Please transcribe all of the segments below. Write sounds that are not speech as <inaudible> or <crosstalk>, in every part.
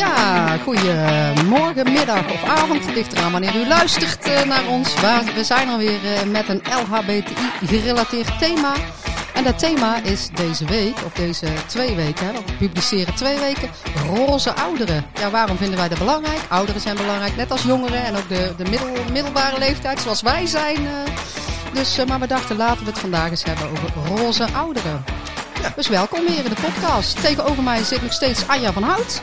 Ja, goedemorgen, middag of avond. Ligt eraan wanneer u luistert uh, naar ons. We zijn alweer uh, met een LHBTI-gerelateerd thema. En dat thema is deze week, of deze twee weken, hè, we publiceren twee weken, roze ouderen. Ja, waarom vinden wij dat belangrijk? Ouderen zijn belangrijk, net als jongeren en ook de, de middel, middelbare leeftijd, zoals wij zijn. Uh, dus, maar we dachten, laten we het vandaag eens hebben over roze ouderen. Ja. Dus welkom weer in de podcast. Tegenover mij zit nog steeds Anja van Hout.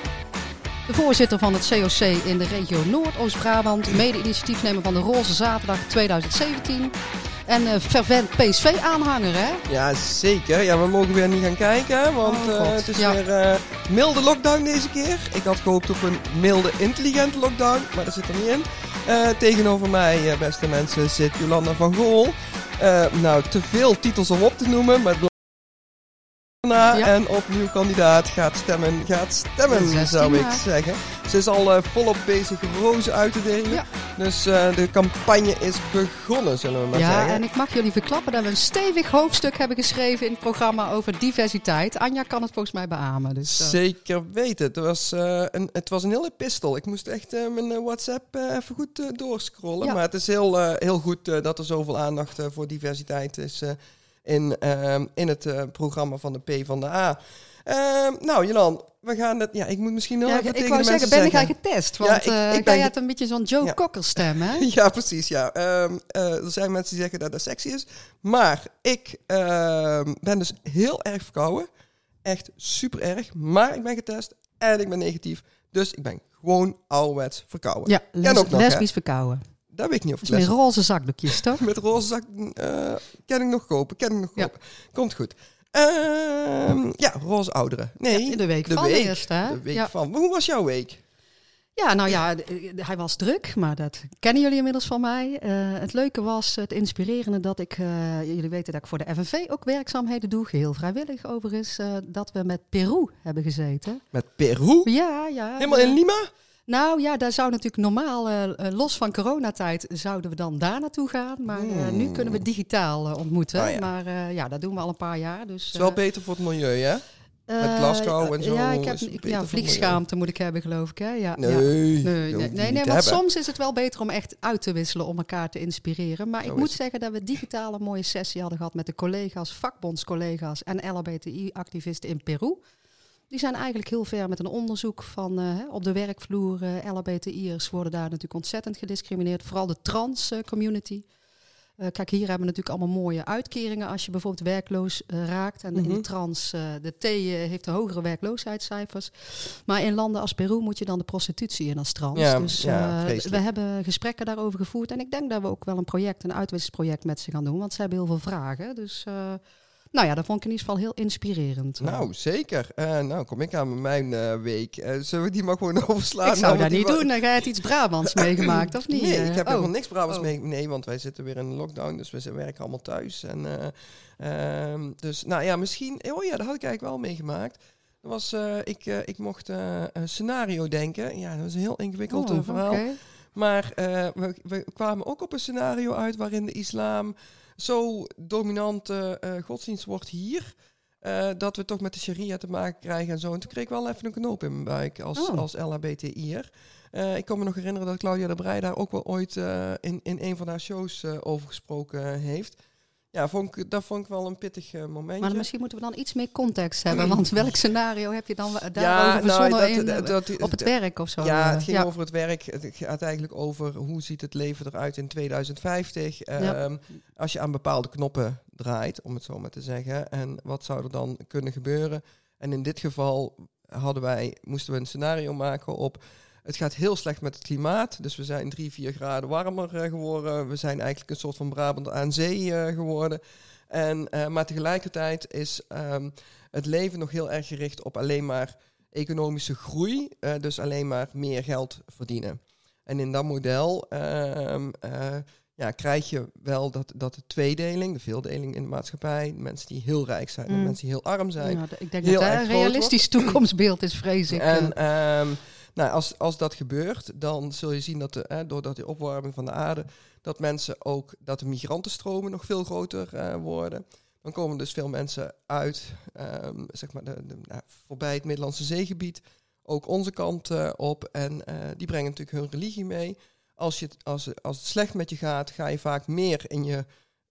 De voorzitter van het COC in de regio Noord-Oost-Brabant. Mede-initiatiefnemer van de Roze Zaterdag 2017. En uh, fervent PSV-aanhanger, hè? Ja, zeker. Ja, we mogen weer niet gaan kijken, want oh, uh, het is ja. weer uh, milde lockdown deze keer. Ik had gehoopt op een milde, intelligente lockdown, maar dat zit er niet in. tegenover mij, beste mensen, zit Jolanda van Gool. nou, te veel titels om op te noemen, maar ja. en opnieuw kandidaat gaat stemmen, gaat stemmen, zou ik zeggen. Ze is al uh, volop bezig rozen uit te delen. Ja. Dus uh, de campagne is begonnen, zullen we maar zeggen. Ja, en ik mag jullie verklappen dat we een stevig hoofdstuk hebben geschreven in het programma over diversiteit. Anja kan het volgens mij beamen. Dus, uh. Zeker weten. Het was, een, het was een hele epistel. Ik moest echt mijn WhatsApp even goed doorscrollen. Maar het is heel, heel goed dat er zoveel aandacht voor diversiteit is in, uh, in het uh, programma van de P van de A. Uh, nou, Jolan, we gaan het. Ja, ik moet misschien nog ja, even ik tegen wou de zeggen, ben ik eigenlijk getest? Want ja, ik, ik jij hebt een beetje zo'n Joe ja. Cocker stem, hè? <laughs> ja, precies. Ja. Um, uh, er zijn mensen die zeggen dat dat sexy is. Maar ik uh, ben dus heel erg verkouden. Echt super erg. Maar ik ben getest en ik ben negatief. Dus ik ben gewoon ouderwets verkouden. Ja, les, ook nog, lesbisch verkouden. Dat weet ik niet of ik Met roze zakdoekjes, <laughs> toch? Met roze zak uh, kan ik nog kopen, kan ik nog kopen. Komt goed. Uh, ja, roze ouderen. Nee, ja, de week de van week, eerst, hè? De week ja. van. Hoe was jouw week? Ja, nou ja, hij was druk, maar dat kennen jullie inmiddels van mij. Uh, het leuke was, het inspirerende, dat ik, uh, jullie weten dat ik voor de FNV ook werkzaamheden doe, geheel vrijwillig overigens, uh, dat we met Peru hebben gezeten. Met Peru? Ja, ja. Helemaal in Lima? Nou ja, daar zou natuurlijk normaal, uh, los van coronatijd, zouden we dan daar naartoe gaan. Maar uh, nu kunnen we digitaal uh, ontmoeten. Ja. Maar ja, dat doen we al een paar jaar. Dus, het is wel beter voor het milieu, hè? Met Glasgow en zo. Ja, ik heb ja, vliegschaamte moet ik hebben, geloof ik. Hè? Ja, nee, ja. nee, nee, nee, nee, nee want soms is het wel beter om echt uit te wisselen om elkaar te inspireren. Maar zo ik moet zeggen dat we digitaal een mooie sessie hadden gehad met de collega's, vakbondscollega's en LHBTI-activisten in Peru. Die zijn eigenlijk heel ver met een onderzoek van uh, op de werkvloer. Uh, LHBTI'ers worden daar natuurlijk ontzettend gediscrimineerd. Vooral de trans uh, community. kijk, hier hebben we natuurlijk allemaal mooie uitkeringen als je bijvoorbeeld werkloos raakt. En mm -hmm. in de trans, de T heeft de hogere werkloosheidscijfers. Maar in landen als Peru moet je dan de prostitutie in als trans. Ja, dus ja, we hebben gesprekken daarover gevoerd. En ik denk dat we ook wel een project, een uitwisselingsproject met ze gaan doen. Want ze hebben heel veel vragen. Dus... Nou ja, dat vond ik in ieder geval heel inspirerend. Nou, zeker. Uh, nou, kom ik aan mijn uh, week. Uh, zullen we die maar gewoon <laughs> overslaan? Ik zou nou, dat niet doen. Dan ga je iets Brabants <laughs> meegemaakt, of niet? Nee, ik heb oh. helemaal niks Brabants oh. mee. Nee, want wij zitten weer in lockdown, dus we werken allemaal thuis. En, uh, dus, nou ja, misschien... Oh ja, dat had ik eigenlijk wel meegemaakt. Dat was, ik, ik mocht een scenario denken. Ja, dat was een heel ingewikkeld oh, verhaal. Okay. Maar we, we kwamen ook op een scenario uit waarin de islam zo dominante uh, godsdienst wordt hier. Uh, dat we toch met de sharia te maken krijgen en zo. En toen kreeg ik wel even een knoop in mijn buik als, oh. als LHBTI'er. Uh, ik kan me nog herinneren dat Claudia de Breij daar ook wel ooit in, in een van haar shows over gesproken heeft. Ja, vond ik, dat vond ik wel een pittig uh, momentje. Maar misschien moeten we dan iets meer context hebben. Want welk scenario heb je dan daarover ja, nou, in, dat, dat, op het werk of zo? Ja, het ging ja. over het werk. Het gaat eigenlijk over hoe ziet het leven eruit in 2050. Ja. Um, als je aan bepaalde knoppen draait, om het zo maar te zeggen. En wat zou er dan kunnen gebeuren? En in dit geval hadden wij, moesten we een scenario maken op... Het gaat heel slecht met het klimaat. Dus we zijn drie, vier graden warmer uh, geworden. We zijn eigenlijk een soort van Brabant aan zee uh, geworden. En, uh, maar tegelijkertijd is um, het leven nog heel erg gericht op alleen maar economische groei. dus alleen maar meer geld verdienen. En in dat model um, ja, krijg je wel dat, dat de tweedeling, de veeldeling in de maatschappij, mensen die heel rijk zijn en Mm. mensen die heel arm zijn. Ja, ik denk heel dat dat erg een realistisch toekomstbeeld is, vrees ik. En ehm, nou, als, als dat gebeurt, dan zul je zien dat de, eh, doordat die opwarming van de aarde, dat mensen ook, dat de migrantenstromen nog veel groter eh, worden. Dan komen dus veel mensen uit, ehm, zeg maar, de, de, nou, voorbij het Middellandse zeegebied, ook onze kant eh, op. En eh, die brengen natuurlijk hun religie mee. Als, je, het- als, als het slecht met je gaat, ga je vaak meer in je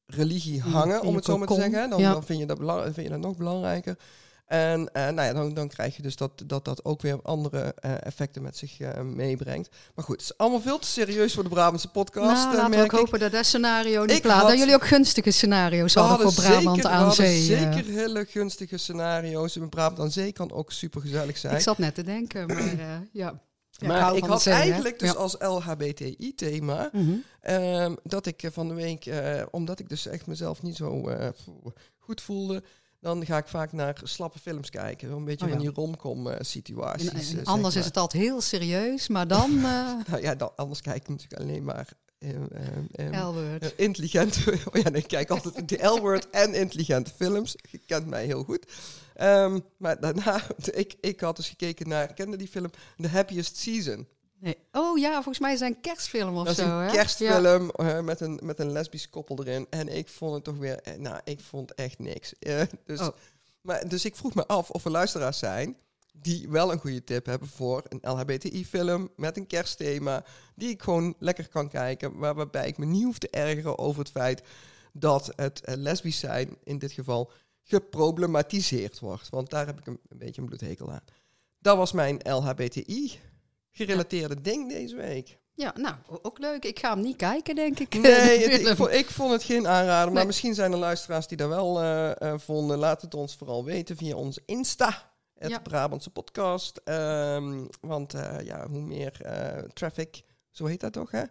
religie hangen, om het zo maar te zeggen. Dan, Ja. dan, vind je dat belang, vind je dat nog belangrijker. En eh, nou ja, dan, dan krijg je dus dat, dat dat ook weer andere eh, effecten met zich eh, meebrengt. Maar goed, het is allemaal veel te serieus voor de Brabantse podcast. nou, laten we ook ik. hopen dat dat scenario niet Ik plaat. had- Dat jullie ook gunstige scenario's hadden voor Brabant zeker, aan zee. zeker hele gunstige scenario's. En Brabant aan zee kan ook super gezellig zijn. Ik zat net te denken, maar ja. Ja, maar ik had hè? eigenlijk dus Ja. als LHBTI-thema Mhm. Ehm, dat ik van de week, omdat ik dus echt mezelf niet zo goed voelde, dan ga ik vaak naar slappe films kijken. Een beetje Oh, van die romcom eh, situaties. En- en eh, zeg anders is het altijd heel serieus, maar dan uh, <laughs> Nou ja, dan, anders kijk ik natuurlijk alleen maar eh, eh, eh, L-word. eh, intelligente... <laughs> Oh ja, nee, ik kijk altijd de L-word en intelligente films. Je kent mij heel goed. Ehm, maar daarna, <laughs> ik, ik had dus gekeken naar, kende die film The Happiest Season? Nee. Oh ja, volgens mij is het een kerstfilm of Dat is zo. een hè? kerstfilm eh, met, een, met een lesbisch koppel erin. En ik vond het toch weer... eh, nou, ik vond echt niks. <laughs> Eh, dus, Oh. maar, dus ik vroeg me af of er luisteraars zijn... die wel een goede tip hebben voor een LHBTI-film... met een kerstthema... die ik gewoon lekker kan kijken... waar, waarbij ik me niet hoef te ergeren over het feit... dat het lesbisch zijn in dit geval geproblematiseerd wordt. Want daar heb ik een, een beetje een bloedhekel aan. Dat was mijn LHBTI-gerelateerde ding deze week. Ja, nou, ook leuk. Ik ga hem niet kijken, denk ik. Nee, <laughs> het- ik, vond, ik vond het geen aanrader. Maar Nee. misschien zijn er luisteraars die daar wel eh, eh, vonden. Laat het ons vooral weten via onze Insta. Het Ja. Brabantse podcast. Ehm, want eh, ja, hoe meer traffic, zo heet dat toch hè?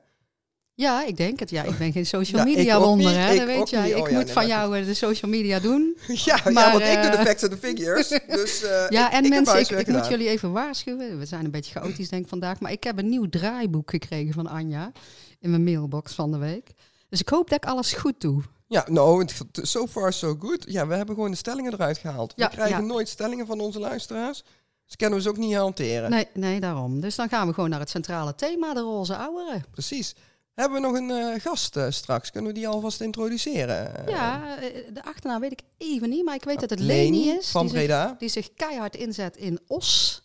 Ja, ik denk het. Ja, ik ben geen social <laughs> media wonder, hè? ik Dat weet jij. Oh ik ja, moet nee, van jou eh, de social media doen. <laughs> ja, ja, Maar, want ik doe de eh, facts en de figures. <laughs> Dus, eh, Ja, ik, en ik mensen, ik, moet jullie even waarschuwen. We zijn een beetje chaotisch, denk ik, vandaag. Maar ik heb een nieuw draaiboek gekregen van Anja in mijn mailbox van de week. Dus ik hoop dat ik alles goed doe. Ja, nou, so far so good. Ja, we hebben gewoon de stellingen eruit gehaald. We krijgen nooit stellingen van onze luisteraars. Dus kunnen we ze ook niet hanteren. Nee, nee, daarom. Dus dan gaan we gewoon naar het centrale thema, de roze ouderen. Precies. Hebben we nog een eh, gast eh, straks? Kunnen we die alvast introduceren? Ja, eh, de achternaam weet ik even niet, maar ik weet dat het Leni Leni is. van die zich, die zich keihard inzet in Os.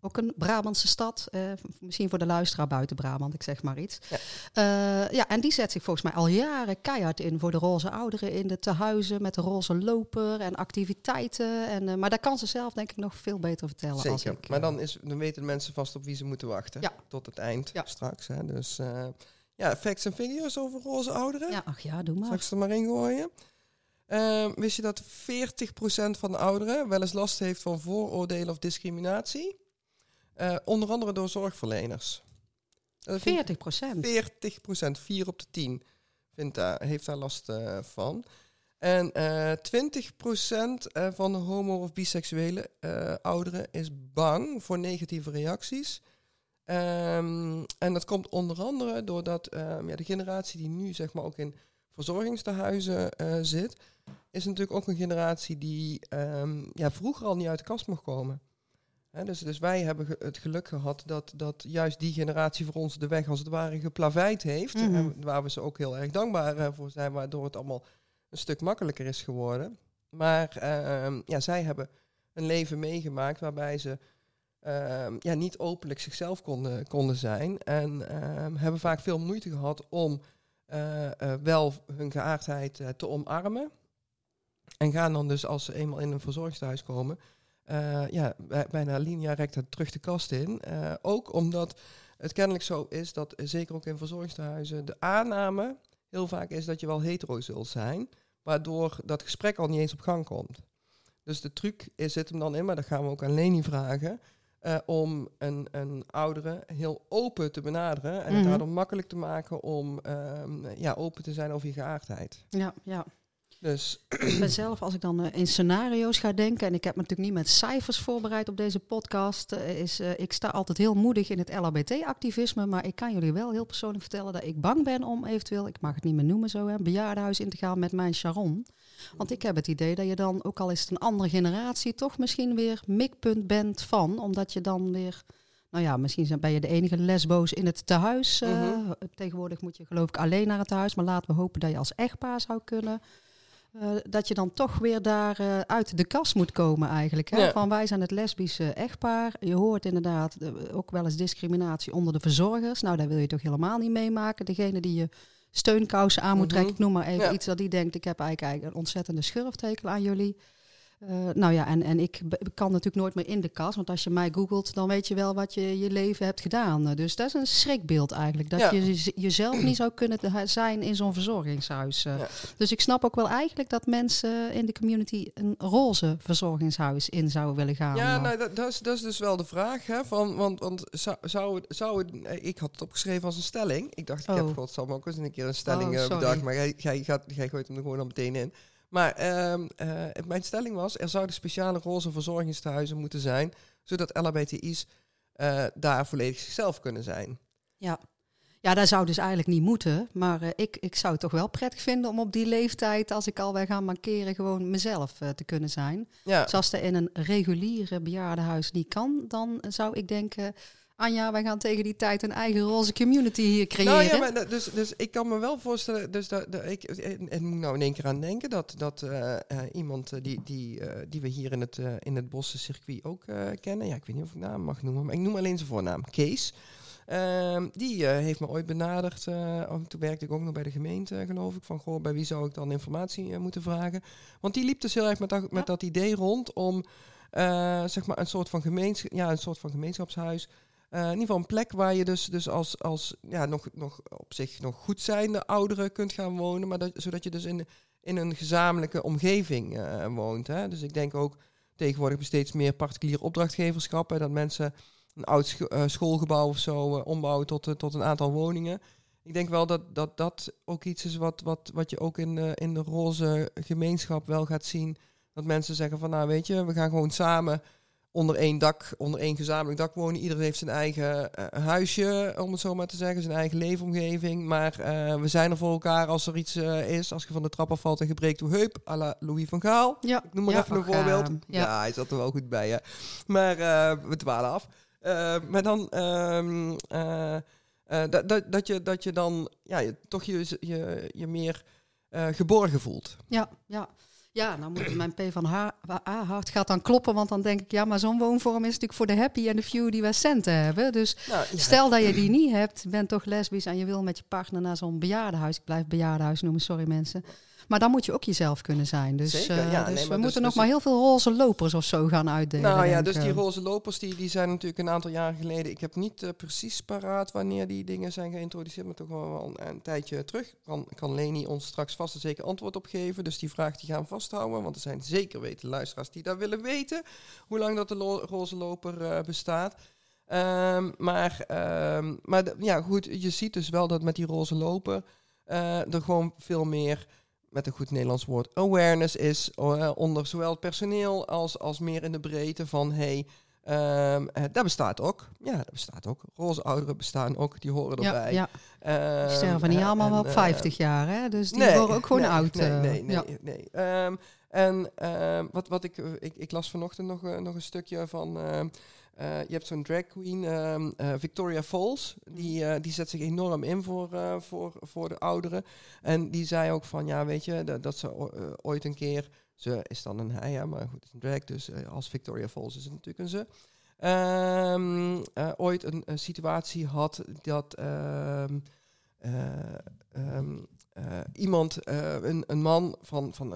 Ook een Brabantse stad. misschien voor de luisteraar buiten Brabant, ik zeg maar iets. Ja. Ja. ja, en die zet zich volgens mij al jaren keihard in voor de roze ouderen in de tehuizen met de roze loper en activiteiten. En, maar daar kan ze zelf denk ik nog veel beter vertellen. Als Zeker. ik, maar dan, is, dan weten de mensen vast op wie ze moeten wachten. Ja. Tot het eind Ja. straks. Hè. Dus ja, facts en figures over roze ouderen. Ja, ach ja, doe maar. Zal ik ze er maar in gooien? Ehm, wist je dat 40% van de ouderen wel eens last heeft van vooroordelen of discriminatie? Eh, onder andere door zorgverleners. Dat vind ik 40 procent. 40 procent, 4 op de 10, vindt daar, heeft daar last eh, van. En eh 20 procent van de homo- of biseksuele ouderen is bang voor negatieve reacties. Ehm, en dat komt onder andere doordat ehm, ja, de generatie die nu zeg maar ook in verzorgingstehuizen eh, zit, is natuurlijk ook een generatie die ehm, ja, vroeger al niet uit de kast mocht komen. Dus, dus wij hebben ge- het geluk gehad dat, dat juist die generatie voor ons de weg als het ware geplaveid heeft. Mhm. En waar we ze ook heel erg dankbaar eh, voor zijn, waardoor het allemaal een stuk makkelijker is geworden. Maar ja, zij hebben een leven meegemaakt waarbij ze ehm, ja, niet openlijk zichzelf konden, konden zijn. En ehm, hebben vaak veel moeite gehad om eh, eh, wel hun geaardheid eh, te omarmen. En gaan dan dus als ze eenmaal in een verzorgingstehuis komen, ja, bij- bijna linea recta terug de kast in. Ook omdat het kennelijk zo is dat, zeker ook in verzorgingstehuizen, de aanname heel vaak is dat je wel hetero zult zijn, waardoor dat gesprek al niet eens op gang komt. Dus de truc is, zit hem dan in, maar dat gaan we ook aan Leni vragen, eh, om een, een oudere heel open te benaderen en het Mhm. daardoor makkelijk te maken om ehm, ja, open te zijn over je geaardheid. Ja, ja. Dus Ik ben zelf, als ik dan eh, in scenario's ga denken, en ik heb me natuurlijk niet met cijfers voorbereid op deze podcast, eh, is ik sta altijd heel moedig in het LHBT-activisme, maar ik kan jullie wel heel persoonlijk vertellen dat ik bang ben om eventueel, ik mag het niet meer noemen zo, hè, een bejaardenhuis in te gaan met mijn Sharon. Want ik heb het idee dat je dan, ook al is het een andere generatie, toch misschien weer mikpunt bent van, omdat je dan weer... Nou ja, misschien ben je de enige lesboos in het tehuis. eh, Mhm. Tegenwoordig moet je geloof ik alleen naar het tehuis. Maar laten we hopen dat je als echtpaar zou kunnen. eh, dat je dan toch weer daar uh, uit de kast moet komen eigenlijk. Hè? Van wij zijn het lesbische echtpaar. Je hoort inderdaad ook wel eens discriminatie onder de verzorgers. Nou, daar wil je toch helemaal niet meemaken. Degene die je steunkousen aan moet mm trekken, ik noem maar even ja. iets dat die denkt... ik heb eigenlijk een ontzettende schurftekel aan jullie. Uh, nou ja, en, en ik kan natuurlijk nooit meer in de kast. Want als je mij googelt, dan weet je wel wat je je leven hebt gedaan. Dus dat is een schrikbeeld eigenlijk. Dat je jezelf niet zou kunnen zijn in zo'n verzorgingshuis. Ja. Dus ik snap ook wel eigenlijk dat mensen in de community een roze verzorgingshuis in zouden willen gaan. Ja, nou, dat, dat, is, dat is dus wel de vraag. Hè, van, want want zou, zou, zou het, eh, ik had het opgeschreven als een stelling. Ik dacht, ik heb oh. godsam ook eens een keer een stelling oh, bedacht. Maar jij, jij, gaat, jij gooit hem er gewoon al meteen in. Maar ehm, eh, mijn stelling was, er zouden speciale roze verzorgingstehuizen moeten zijn, zodat LHBTI's uh, daar volledig zichzelf kunnen zijn. Ja. Ja, dat zou dus eigenlijk niet moeten. Maar uh, ik, ik zou het toch wel prettig vinden om op die leeftijd, als ik alweer ga mankeren, gewoon mezelf te kunnen zijn. Ja. Dus als dat in een reguliere bejaardenhuis niet kan, dan zou ik denken, Anja, wij gaan tegen die tijd een eigen roze community hier creëren. Nou ja, maar dus, dus ik kan me wel voorstellen, dus dat, dat ik en moet nou in één keer aan denken dat, dat uh, uh, iemand die, die, uh, die we hier in het, in het Bosse circuit ook kennen, ja, ik weet niet of ik naam mag noemen, maar ik noem alleen zijn voornaam, Kees. Ehm, die heeft me ooit benaderd. toen werkte ik ook nog bij de gemeente, geloof ik. Van goh, bij wie zou ik dan informatie moeten vragen? Want die liep dus heel erg met, dat, met dat idee rond om zeg maar een soort van gemeenschap, ja, een soort van gemeenschapshuis uh, in ieder geval een plek waar je dus, dus als, als ja, nog, nog op zich nog goed zijnde ouderen kunt gaan wonen, maar dat, zodat je dus in, in een gezamenlijke omgeving uh, woont. Hè? Dus ik denk ook tegenwoordig steeds meer particulier opdrachtgeverschap, hè, dat mensen een oud uh, schoolgebouw of zo ombouwen tot, tot een aantal woningen. Ik denk wel dat dat, dat ook iets is wat, wat, wat je ook in de, in de roze gemeenschap wel gaat zien. Dat mensen zeggen van nou weet je, we gaan gewoon samen onder één dak, onder één gezamenlijk dak wonen. Iedereen heeft zijn eigen uh, huisje, om het zo maar te zeggen, zijn eigen leefomgeving. Maar uh, we zijn er voor elkaar als er iets uh, is. Als je van de trap afvalt en je breekt uw heup, à la Louis van Gaal. Ja, ik noem maar ja, even een voorbeeld. Ja. ja. hij zat er wel goed bij, hè. Maar we dwalen af. maar dan... Um, dat, dat, dat, je, dat je dan ja, je, toch je, je, je meer geborgen voelt. Ja, ja. Ja, nou moet mijn P van H, hart gaat dan kloppen, want dan denk ik, ja, maar zo'n woonvorm is natuurlijk voor de happy en de few die wij centen hebben. Dus nou, stel dat je die niet hebt, bent toch lesbisch en je wil met je partner naar zo'n bejaardenhuis. Ik blijf bejaardenhuis noemen, sorry mensen. Maar dan moet je ook jezelf kunnen zijn. Dus, Zeker, uh, dus we moeten dus nog maar heel veel roze lopers of zo gaan uitdelen. Nou ja, dus die roze lopers die, die zijn natuurlijk een aantal jaren geleden. Ik heb niet uh, precies paraat wanneer die dingen zijn geïntroduceerd, maar toch wel een, een tijdje terug. Kan, kan Leni ons straks vast en zeker antwoord op geven. Dus die vraag die gaan vasthouden, want er zijn zeker weten luisteraars die daar willen weten hoe lang dat de lo roze loper uh, bestaat. Um, maar um, maar ja, goed, je ziet dus wel dat met die roze loper uh, er gewoon veel meer met een goed Nederlands woord, awareness is uh, onder zowel het personeel als, als meer in de breedte van hey, um, dat bestaat ook. Ja, dat bestaat ook. Roze ouderen bestaan ook, die horen erbij. Ja, ja. Um, sterven niet allemaal wel op 50 jaar, hè? Dus die worden ook gewoon oud. Nee, nee, nee. nee, nee. Um, en wat, wat ik, ik, ik las vanochtend nog, nog een stukje van uh, je hebt zo'n drag queen, um, uh, Victoria Falls, die, uh, die zet zich enorm in voor, voor, voor de ouderen. En die zei ook van, ja, weet je, dat, dat ze ooit een keer, ze is dan een hij, ja, maar goed, het is een drag, dus als Victoria Falls is het natuurlijk een ze. Um, ooit een, een, situatie had dat um, iemand, een, een man van, van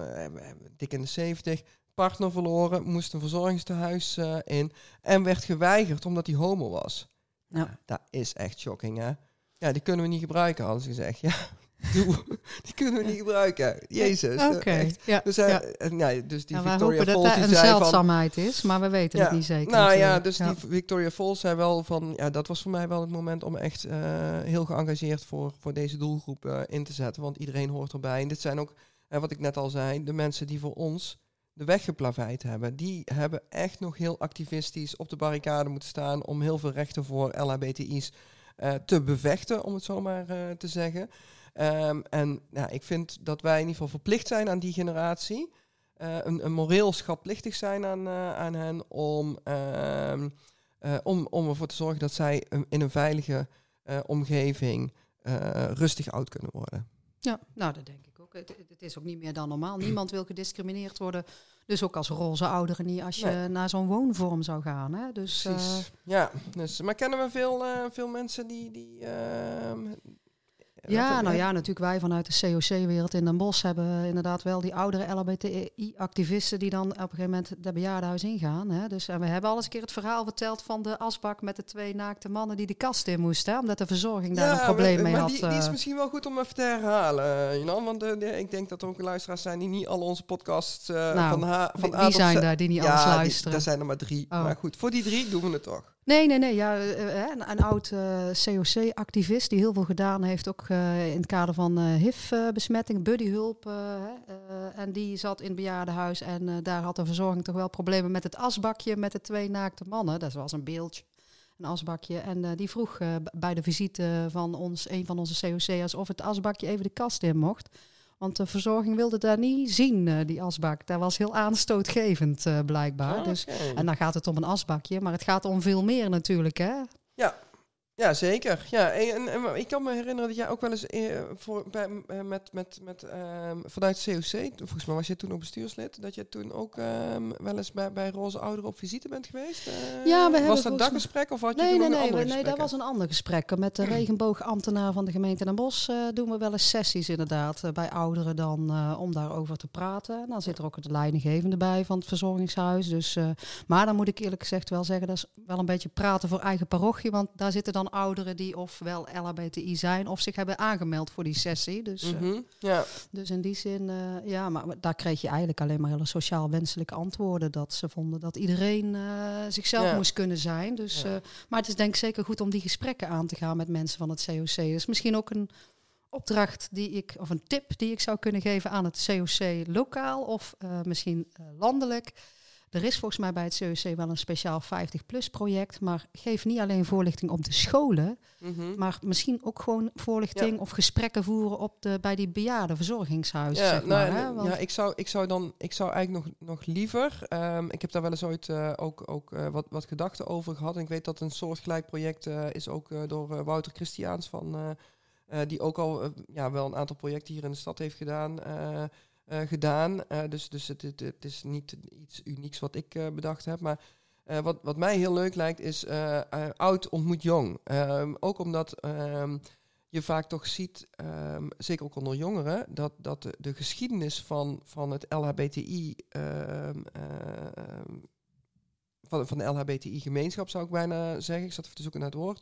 dik in de 70, partner verloren, moest een verzorgingstehuis uh, in en werd geweigerd omdat hij homo was. Ja. Dat is echt shocking, hè? Ja, die kunnen we niet gebruiken, hadden ze gezegd. Ja, <laughs> die kunnen we niet gebruiken. Jezus. Oké. Ja, dus, uh, ja. dus die Victoria Falls, dat dat een zeldzaamheid is, maar we weten het niet zeker. Nou ja, dus die Victoria Falls zei wel van, ja, dat was voor mij wel het moment om echt uh, heel geëngageerd voor, voor deze doelgroep uh, in te zetten, want iedereen hoort erbij. En dit zijn ook, wat ik net al zei, de mensen die voor ons de weg geplaveid hebben. Die hebben echt nog heel activistisch op de barricade moeten staan om heel veel rechten voor LHBTI's uh, te bevechten, om het zo maar uh, te zeggen. Um, en nou, ik vind dat wij in ieder geval verplicht zijn aan die generatie. Uh, een, moreel schatplichtig zijn aan, aan hen om, um, om, om ervoor te zorgen dat zij in een veilige omgeving rustig oud kunnen worden. Ja, nou dat denk ik ook. het, het is ook niet meer dan normaal. Niemand wil gediscrimineerd worden. Dus ook als roze ouderen niet als je Nee. naar zo'n woonvorm zou gaan. Hè? Dus, eh, Precies. ja, dus, maar kennen we veel, eh, veel mensen die... die ehm, ja, wat- nou ja, natuurlijk wij vanuit de COC-wereld in Den Bosch hebben inderdaad wel die oudere LHBTI-activisten die dan op een gegeven moment de bejaardenhuis ingaan. Hè? Dus, en we hebben al eens een keer het verhaal verteld van de asbak met de twee naakte mannen die de kast in moesten. hè, Omdat de verzorging daar Ja, een probleem maar, mee maar had. Die, die is eh. misschien wel goed om even te herhalen, eh. Want eh, de- ik denk dat er ook luisteraars zijn die niet al onze podcasts eh, Nou, van, ha, van A tot zijn daar die niet ja, alles die- luisteren? daar zijn er maar drie. Oh. Maar goed, voor die drie doen we het toch. Nee, nee, nee. Ja, eh, eh, een, een oud eh, COC-activist die heel veel gedaan heeft, ook in het kader van eh HIV-besmetting, buddyhulp. en die zat in het bejaardenhuis en daar had de verzorging toch wel problemen met het asbakje met de twee naakte mannen. Dat was een beeldje, een asbakje. En die vroeg bij de visite van ons, een van onze COC'ers, of het asbakje even de kast in mocht. Want de verzorging wilde daar niet zien, eh, die asbak. Dat was heel aanstootgevend, eh, blijkbaar. Ah, Dus, en dan gaat het om een asbakje, maar het gaat om veel meer natuurlijk, hè? Ja, zeker. Ja, en, ik kan me herinneren dat jij ook wel eens eh, voor, bij, eh, met, met, met, ehm, vanuit COC, volgens mij was je toen ook bestuurslid, dat je toen ook ehm, wel eens bij, bij Roze Ouderen op visite bent geweest. Eh, Ja, we hebben Was dat daggesprek of had je Nee, toen nee, nog een nee, nee, dat was een ander gesprek. Met de regenboogambtenaar van de gemeente Den Bosch doen we wel eens sessies inderdaad bij ouderen dan om daarover te praten. En dan zit er ook de leidinggevende bij van het verzorgingshuis. Dus, maar dan moet ik eerlijk gezegd wel zeggen, dat is wel een beetje praten voor eigen parochie. Want daar zitten dan ouderen die ofwel LHBTI zijn of zich hebben aangemeld voor die sessie. Dus, eh, Mhm, Ja, dus in die zin, eh, ja, maar daar kreeg je eigenlijk alleen maar hele sociaal wenselijke antwoorden. Dat ze vonden dat iedereen eh, zichzelf Ja. moest kunnen zijn. Dus, Ja. eh, maar het is denk ik zeker goed om die gesprekken aan te gaan met mensen van het COC. Dus misschien ook een opdracht die ik, of een tip die ik zou kunnen geven aan het COC lokaal of eh, misschien eh, landelijk. Er is volgens mij bij het COC wel een speciaal 50-plus project, maar geef niet alleen voorlichting op de scholen, mhm. maar misschien ook gewoon voorlichting Ja. of gesprekken voeren op de, bij die bejaarden verzorgingshuizen. Ja, zeg nou, maar, hè? Want- ja ik, zou, ik zou dan, ik zou eigenlijk nog, nog liever, ehm, ik heb daar wel eens ooit eh, ook, ook eh, wat, wat gedachten over gehad. En ik weet dat een soortgelijk project eh, is ook door Wouter Christiaans van, die ook al ja, wel een aantal projecten hier in de stad heeft gedaan. Eh, gedaan. Eh, dus dus het, het, is niet iets unieks wat ik eh, bedacht heb. Maar wat, wat mij heel leuk lijkt is oud ontmoet jong. Ehm, ook omdat ehm, je vaak toch ziet, ehm, zeker ook onder jongeren, dat, dat de, de geschiedenis van, van het LHBTI, van, van de LHBTI-gemeenschap zou ik bijna zeggen, ik zat even te zoeken naar het woord,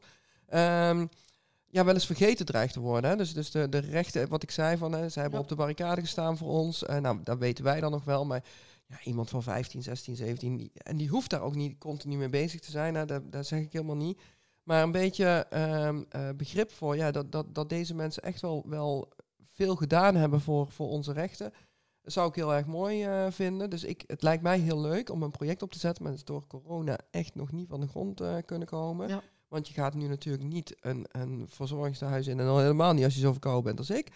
ja, wel eens vergeten dreigt te worden. Hè? Dus, dus de, de rechten, wat ik zei, van, hè, ze hebben Ja. op de barricade gestaan voor ons. Eh, nou, dat weten wij dan nog wel, maar ja, iemand van 15, 16, 17, die- en die hoeft daar ook niet continu mee bezig te zijn, hè? Dat, dat zeg ik helemaal niet. Maar een beetje ehm, eh, begrip voor ja, dat, dat, dat deze mensen echt wel, wel veel gedaan hebben voor, voor onze rechten. Dat zou ik heel erg mooi eh, vinden. Dus ik, het lijkt mij heel leuk om een project op te zetten, maar het is door corona echt nog niet van de grond kunnen komen. Ja. Want je gaat nu natuurlijk niet een, een verzorgingstehuis in en al helemaal niet als je zo verkouden bent als ik.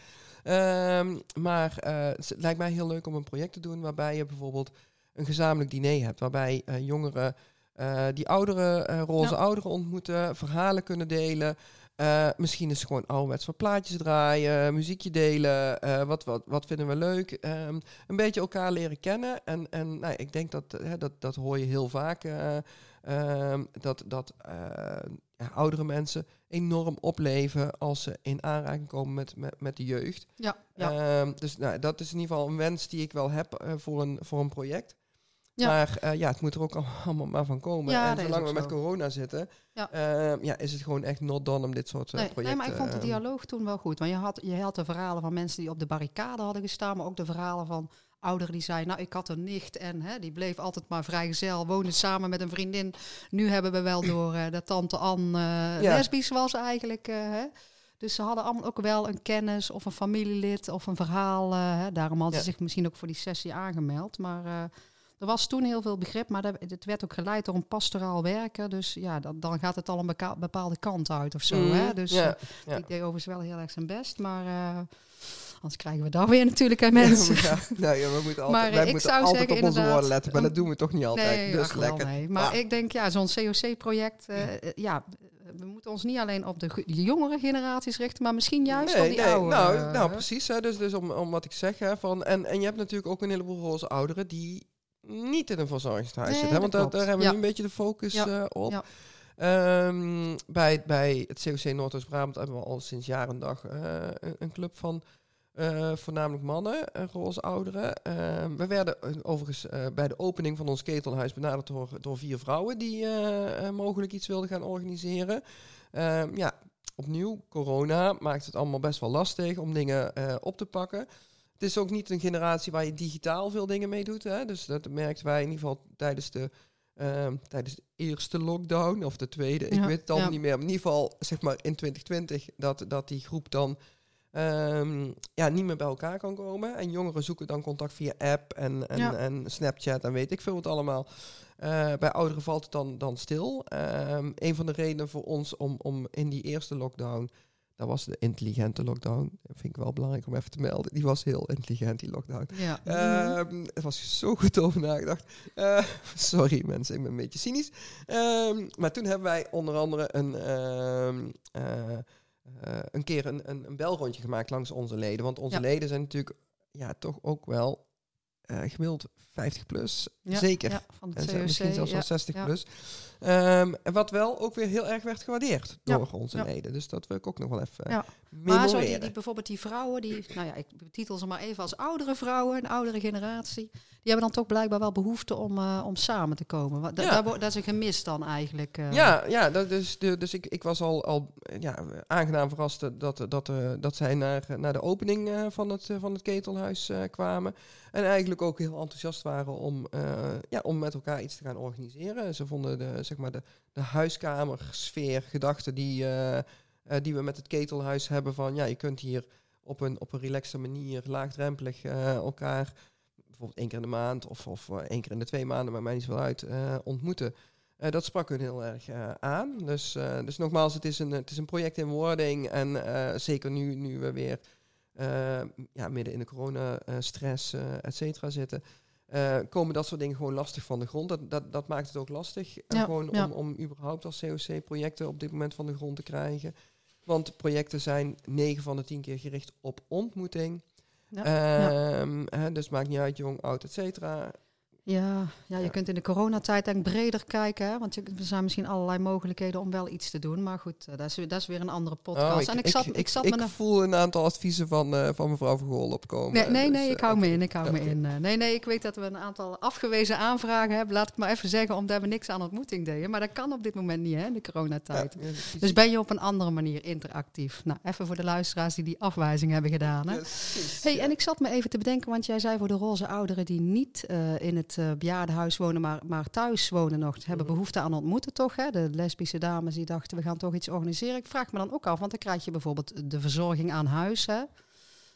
Ehm, maar eh, het lijkt mij heel leuk om een project te doen waarbij je bijvoorbeeld een gezamenlijk diner hebt. Waarbij eh, jongeren eh, die ouderen, roze Ja. ouderen ontmoeten, verhalen kunnen delen. Misschien is het gewoon ouderwets wat plaatjes draaien, muziekje delen. wat, wat, wat vinden we leuk? Ehm, een beetje elkaar leren kennen. En, en nou, ik denk dat, eh, dat dat hoor je heel vaak. eh, ehm, dat dat ja, oudere mensen enorm opleven als ze in aanraking komen met, met, met de jeugd. ja, ja. Ehm, dus nou, dat is in ieder geval een wens die ik wel heb eh, voor, een, voor een project. Ja. Maar eh, ja, het moet er ook al- allemaal maar van komen. Ja, en zolang we met zo. corona zitten, Ja. ehm, ja, is het gewoon echt not done om dit soort eh, Nee, projecten... nee, maar ik vond de ehm, dialoog toen wel goed. Want je had, je had de verhalen van mensen die op de barricade hadden gestaan, maar ook de verhalen van ouderen die zeiden, nou, ik had een nicht en hè, die bleef altijd maar vrijgezel, woonde samen met een vriendin. Nu hebben we wel door eh, dat tante Anne eh, Ja. lesbisch was eigenlijk. eh, hè. Dus ze hadden allemaal ook wel een kennis of een familielid of een verhaal. hè. Daarom hadden ze zich misschien ook voor die sessie aangemeld. Maar er was toen heel veel begrip, maar dat, het werd ook geleid door een pastoraal werker. Dus ja, dan, dan gaat het al een bepaalde kant uit of zo. Hè? Dus ja, ja. ik deed overigens wel heel erg zijn best, maar eh, anders krijgen we daar weer natuurlijk aan mensen. Ja, ja, we moeten altijd, Maar, eh, wij ik moeten zou altijd zeggen op onze woorden letten, maar dat doen we toch niet altijd. Nee, dus ach, lekker. nee. Maar Ah. ik denk, ja, zo'n COC-project, eh, eh, ja, we moeten ons niet alleen op de, ge- de jongere generaties richten, maar misschien juist Nee, op die nee, oude. Nou, nou precies. Hè, dus dus om, om wat ik zeg. Hè, van, en, en je hebt natuurlijk ook een heleboel roze ouderen die niet in een verzorgingshuis Nee, zitten. Hè, want dat daar, hebben we Ja. nu een beetje de focus Ja, eh, op. ja. Ehm, bij, bij het COC Noordoost-Brabant hebben we al sinds jaar en dag eh, een, een club van eh, voornamelijk mannen, eh, roze ouderen. Ehm, we werden eh, overigens bij de opening van ons ketelhuis benaderd door, door vier vrouwen die mogelijk iets wilden gaan organiseren. Ehm, ja, opnieuw, corona maakt het allemaal best wel lastig om dingen op te pakken. Het is ook niet een generatie waar je digitaal veel dingen mee doet. Hè? Dus dat merkten wij in ieder geval tijdens de, ehm, tijdens de eerste lockdown of de tweede. Ik weet het allemaal ja. niet meer. Maar in ieder geval, zeg maar in 2020, dat, dat die groep dan ehm, ja, niet meer bij elkaar kan komen. En jongeren zoeken dan contact via app en, en, Ja. en Snapchat en weet ik veel wat allemaal. Eh, bij ouderen valt het dan, dan stil. Ehm, een van de redenen voor ons om, om in die eerste lockdown, dat was de intelligente lockdown, dat vind ik wel belangrijk om even te melden. Die was heel intelligent, die lockdown. Ja. Ehm er was zo goed over nagedacht. Eh, <laughs> sorry mensen, ik ben een beetje cynisch. Maar toen hebben wij onder andere een, eh, eh, een keer een, een, een belrondje gemaakt langs onze leden. Want onze Ja. leden zijn natuurlijk ja, toch ook wel eh, gemiddeld 50 plus. Ja, Zeker. ja, van En COC. misschien zelfs wel 60 ja. plus. Ehm, wat wel ook weer heel erg werd gewaardeerd door onze leden. Dus dat wil ik ook nog wel even Ja. Memoreren. Maar zo die, die, bijvoorbeeld die vrouwen, die, nou ja, ik betitel ze maar even als oudere vrouwen, een oudere generatie, die hebben dan toch blijkbaar wel behoefte om, eh, om samen te komen. Da- Ja. daar dat is een gemis dan eigenlijk. eh. Ja, ja dat de, dus ik, ik was al, al eh, ja, aangenaam verrast dat, dat, eh, dat zij naar, naar de opening eh, van, het, eh, van het ketelhuis eh, kwamen. En eigenlijk ook heel enthousiast waren om, eh, ja, om met elkaar iets te gaan organiseren. Ze vonden de, zeg maar de, de huiskamersfeer, gedachten die, eh, die we met het ketelhuis hebben van ja, je kunt hier op een, op een relaxte manier, laagdrempelig eh, elkaar bijvoorbeeld één keer in de maand of, of eh, één keer in de twee maanden, maar mij niet zoveel uit, ontmoeten. Dat sprak hun heel erg aan. Dus, dus nogmaals, het is, een, het is een project in wording. En zeker nu, nu we weer ja, midden in de coronastress, et cetera, zitten. komen dat soort dingen gewoon lastig van de grond. Dat, dat, dat maakt het ook lastig. Ja, gewoon ja. Om, om überhaupt als COC projecten op dit moment van de grond te krijgen. Want projecten zijn 9 van de 10 keer gericht op ontmoeting. Ja, ja. Ehm, hè, dus maakt niet uit, jong, oud, et cetera. Ja, ja, je Ja. kunt in de coronatijd denk ik breder kijken. Hè? Want er zijn misschien allerlei mogelijkheden om wel iets te doen. Maar goed, eh, dat, is, weer- dat is weer een andere podcast. Oh, en ik zat, ik, zat me ik nog- voel een aantal adviezen van, eh, van mevrouw Vergool opkomen. Nee, nee, Dus, nee, eh, ik hou me in. Ik hou me in. Eh, Nee, nee, ik weet dat we een aantal afgewezen aanvragen hebben. Laat ik maar even zeggen, omdat we niks aan ontmoeting deden. Maar dat kan op dit moment niet, hè, in de coronatijd. ja. Dus ben je op een andere manier interactief? Nou, even voor de luisteraars die die afwijzing hebben gedaan. Hè? Precies, Hey, en ik zat me even te bedenken, want jij zei voor de roze ouderen die niet eh, in het eh bejaardenhuis wonen, maar, maar thuis wonen nog, hebben Mhm. behoefte aan ontmoeten toch? Hè? De lesbische dames die dachten, we gaan toch iets organiseren. Ik vraag me dan ook af, want dan krijg je bijvoorbeeld de verzorging aan huis. Hè?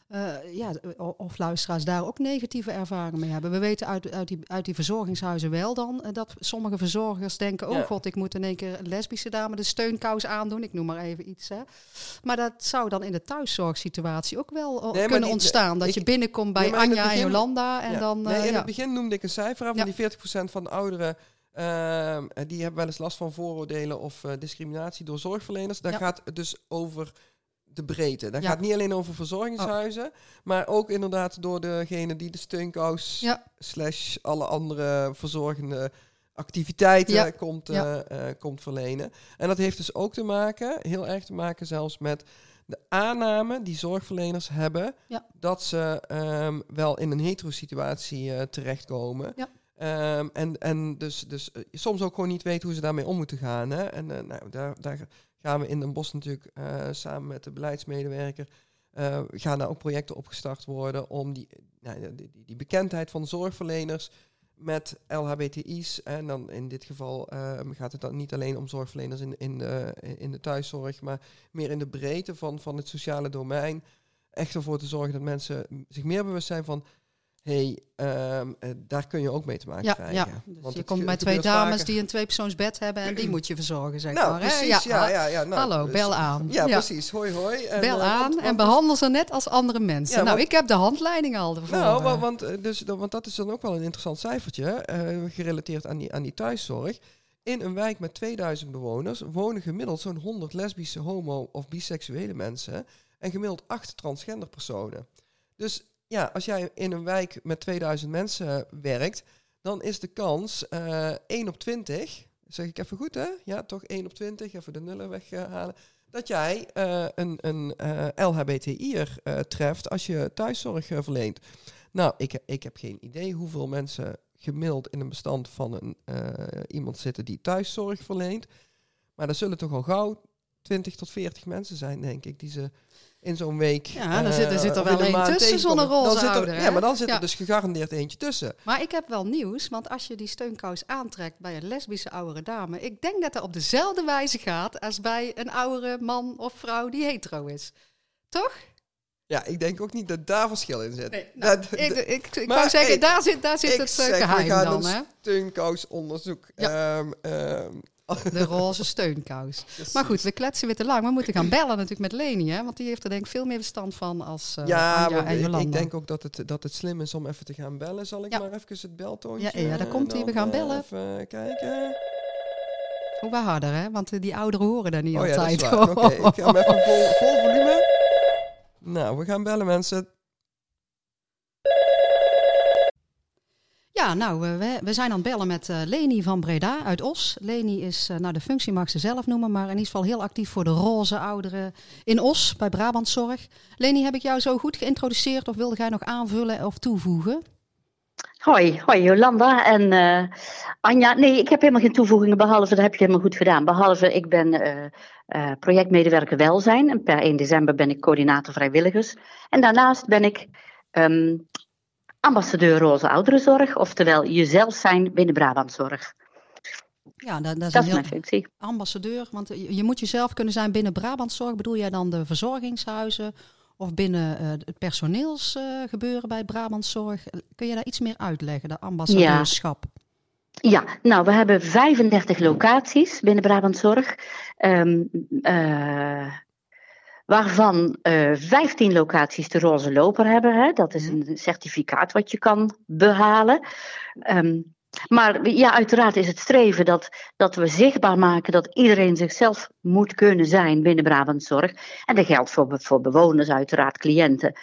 Eh, ja, of luisteraars daar ook negatieve ervaringen mee hebben. We weten uit, uit, die, uit die verzorgingshuizen wel dan eh, dat sommige verzorgers denken: oh Ja. god, ik moet in één keer een lesbische dame de steunkous aandoen. Ik noem maar even iets. Hè. Maar dat zou dan in de thuiszorgsituatie ook wel eh, Nee, kunnen ontstaan. Dat ik- je binnenkomt bij Nee, het Anja en Jolanda en Ja. dan. Nee, in het begin noemde ik een cijfer aan van die 40% van de ouderen. die hebben wel eens last van vooroordelen of discriminatie door zorgverleners. Dat Ja. gaat dus over de breedte. Dat Ja. gaat niet alleen over verzorgingshuizen, maar ook inderdaad door degene die de steunkous Ja. slash alle andere verzorgende activiteiten Ja. komt, eh, eh, komt verlenen. En dat heeft dus ook te maken, heel erg te maken zelfs met de aanname die zorgverleners hebben dat ze ehm, wel in een hetero-situatie eh, terechtkomen. Ehm, en, en dus, dus soms ook gewoon niet weten hoe ze daarmee om moeten gaan. Hè? En nou, daar, daar gaan we in Den Bosch natuurlijk eh, samen met de beleidsmedewerker... eh, gaan daar ook projecten opgestart worden om die, nou, die, die- bekendheid van zorgverleners met LHBTI's. En dan in dit geval ehm, gaat het dan niet alleen om zorgverleners in, in, de, in de thuiszorg, maar meer in de breedte van, van het sociale domein. Echt ervoor te zorgen dat mensen zich meer bewust zijn van. Hey, ehm, eh, daar kun je ook mee te maken Ja, krijgen. ja. Dus Want je het komt bij twee dames vaker. die een tweepersoonsbed hebben en die <clears throat> moet je verzorgen, zeg Nou, maar. hè? precies. Ja, ja, ja, nou, Hallo, dus- bel aan. Ja, precies. Hoi, hoi. En, Bel eh, aan want- en behandel ze net als andere mensen. Nou, want- ik heb de handleiding al ervoor. Nou, eh. want, eh, dus, want dat is dan ook wel een interessant cijfertje, eh, gerelateerd aan die, aan die thuiszorg. In een wijk met 2000 bewoners wonen gemiddeld zo'n 100 lesbische, homo- of biseksuele mensen en gemiddeld 8 transgender personen. Dus ja, als jij in een wijk met 2000 mensen werkt, dan is de kans uh, 1 op 20, zeg ik even goed hè? Ja, toch 1 op 20, even de nullen weghalen. Dat jij uh, een, een uh, LHBTI'er treft als je thuiszorg verleent. Nou, ik, ik heb geen idee hoeveel mensen gemiddeld in een bestand van een, iemand zitten die thuiszorg verleent. Maar er zullen toch al gauw 20 tot 40 mensen zijn, denk ik, die ze in zo'n week. Ja, dan zit, er zit er wel één tussen zonder roze dan Ja, maar dan zit er dus gegarandeerd eentje tussen. Maar ik heb wel nieuws, want als je die steunkous aantrekt bij een lesbische oudere dame, ik denk dat dat op dezelfde wijze gaat als bij een oudere man of vrouw die hetero is. Toch? Ja, ik denk ook niet dat daar verschil in zit. Nee, <laughs> nou, dat, ik, ik, ik <laughs> wou zeggen, daar zit, daar zit het zeg, geheim we gaan dan. Een steunkous-onderzoek ja. um, um, de roze steunkous. <laughs> Maar goed, we kletsen weer te lang. We moeten gaan bellen natuurlijk met Leni, hè? want die heeft er denk ik veel meer verstand van als uh, ja, en ik, ik denk ook dat het, dat het slim is om even te gaan bellen. Zal ik ja. maar even het beltoontje... Ja, ja daar komt hij. We gaan bellen. Even kijken. Hoe oh, harder, hè? Want die ouderen horen daar niet oh, altijd. Ja, Oké, okay, ik ga hem even vol, vol volume. Nou, we gaan bellen mensen. Ja, nou, we, we zijn aan het bellen met uh, Leni van Breda uit Os. Leni is, uh, nou de functie mag ze zelf noemen, maar in ieder geval heel actief voor de roze ouderen in Os bij Brabantzorg. Leni, heb ik jou zo goed geïntroduceerd of wilde jij nog aanvullen of toevoegen? Hoi, hoi Jolanda en uh, Anja. Nee, ik heb helemaal geen toevoegingen, behalve, dat heb je helemaal goed gedaan. Behalve, ik ben projectmedewerker welzijn en per 1 december ben ik coördinator vrijwilligers. En daarnaast ben ik um, ambassadeur roze ouderenzorg, oftewel jezelf zijn binnen Brabantzorg. Ja, dat, dat is, dat een is mijn functie. Ambassadeur, want je, je, moet jezelf kunnen zijn binnen Brabantzorg. Bedoel jij dan de verzorgingshuizen of binnen uh, het personeelsgebeuren uh, bij Brabantzorg? Kun je daar iets meer uitleggen, de ambassadeurschap? Ja. Ja, nou, we hebben 35 locaties binnen Brabantzorg. Um, uh, waarvan uh, 15 locaties de roze loper hebben. Hè? Dat is een certificaat wat je kan behalen. Um, maar ja, uiteraard is het streven dat, dat we zichtbaar maken dat iedereen zichzelf moet kunnen zijn binnen Brabantzorg. En dat geldt voor, voor bewoners, uiteraard cliënten.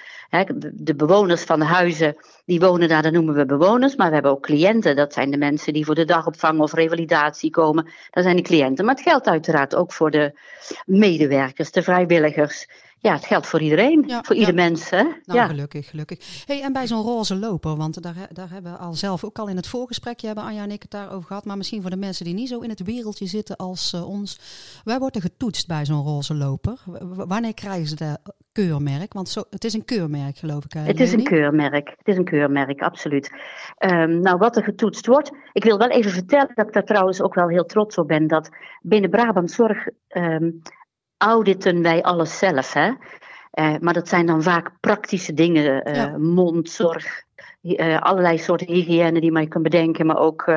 De bewoners van de huizen, die wonen daar, dat noemen we bewoners. Maar we hebben ook cliënten, dat zijn de mensen die voor de dagopvang of revalidatie komen. Dat zijn de cliënten. Maar het geldt uiteraard ook voor de medewerkers, de vrijwilligers ja, het geldt voor iedereen, ja, voor ja. ieder mens. Hè? Nou, ja. gelukkig, gelukkig. Hey, en bij zo'n roze loper, want daar, daar hebben we al zelf ook al in het voorgesprekje hebben Anja en ik het daarover gehad, maar misschien voor de mensen die niet zo in het wereldje zitten als uh, ons. Wij worden getoetst bij zo'n roze loper. W wanneer krijgen ze dat keurmerk? Want zo, het is een keurmerk, geloof ik. Het is een keurmerk, het is een keurmerk, absoluut. Um, nou, wat er getoetst wordt, ik wil wel even vertellen dat ik daar trouwens ook wel heel trots op ben, dat binnen Brabant Zorg um, auditen wij alles zelf. Hè? Uh, maar dat zijn dan vaak praktische dingen. Uh, ja. Mondzorg, uh, allerlei soorten hygiëne die je kan bedenken. Maar ook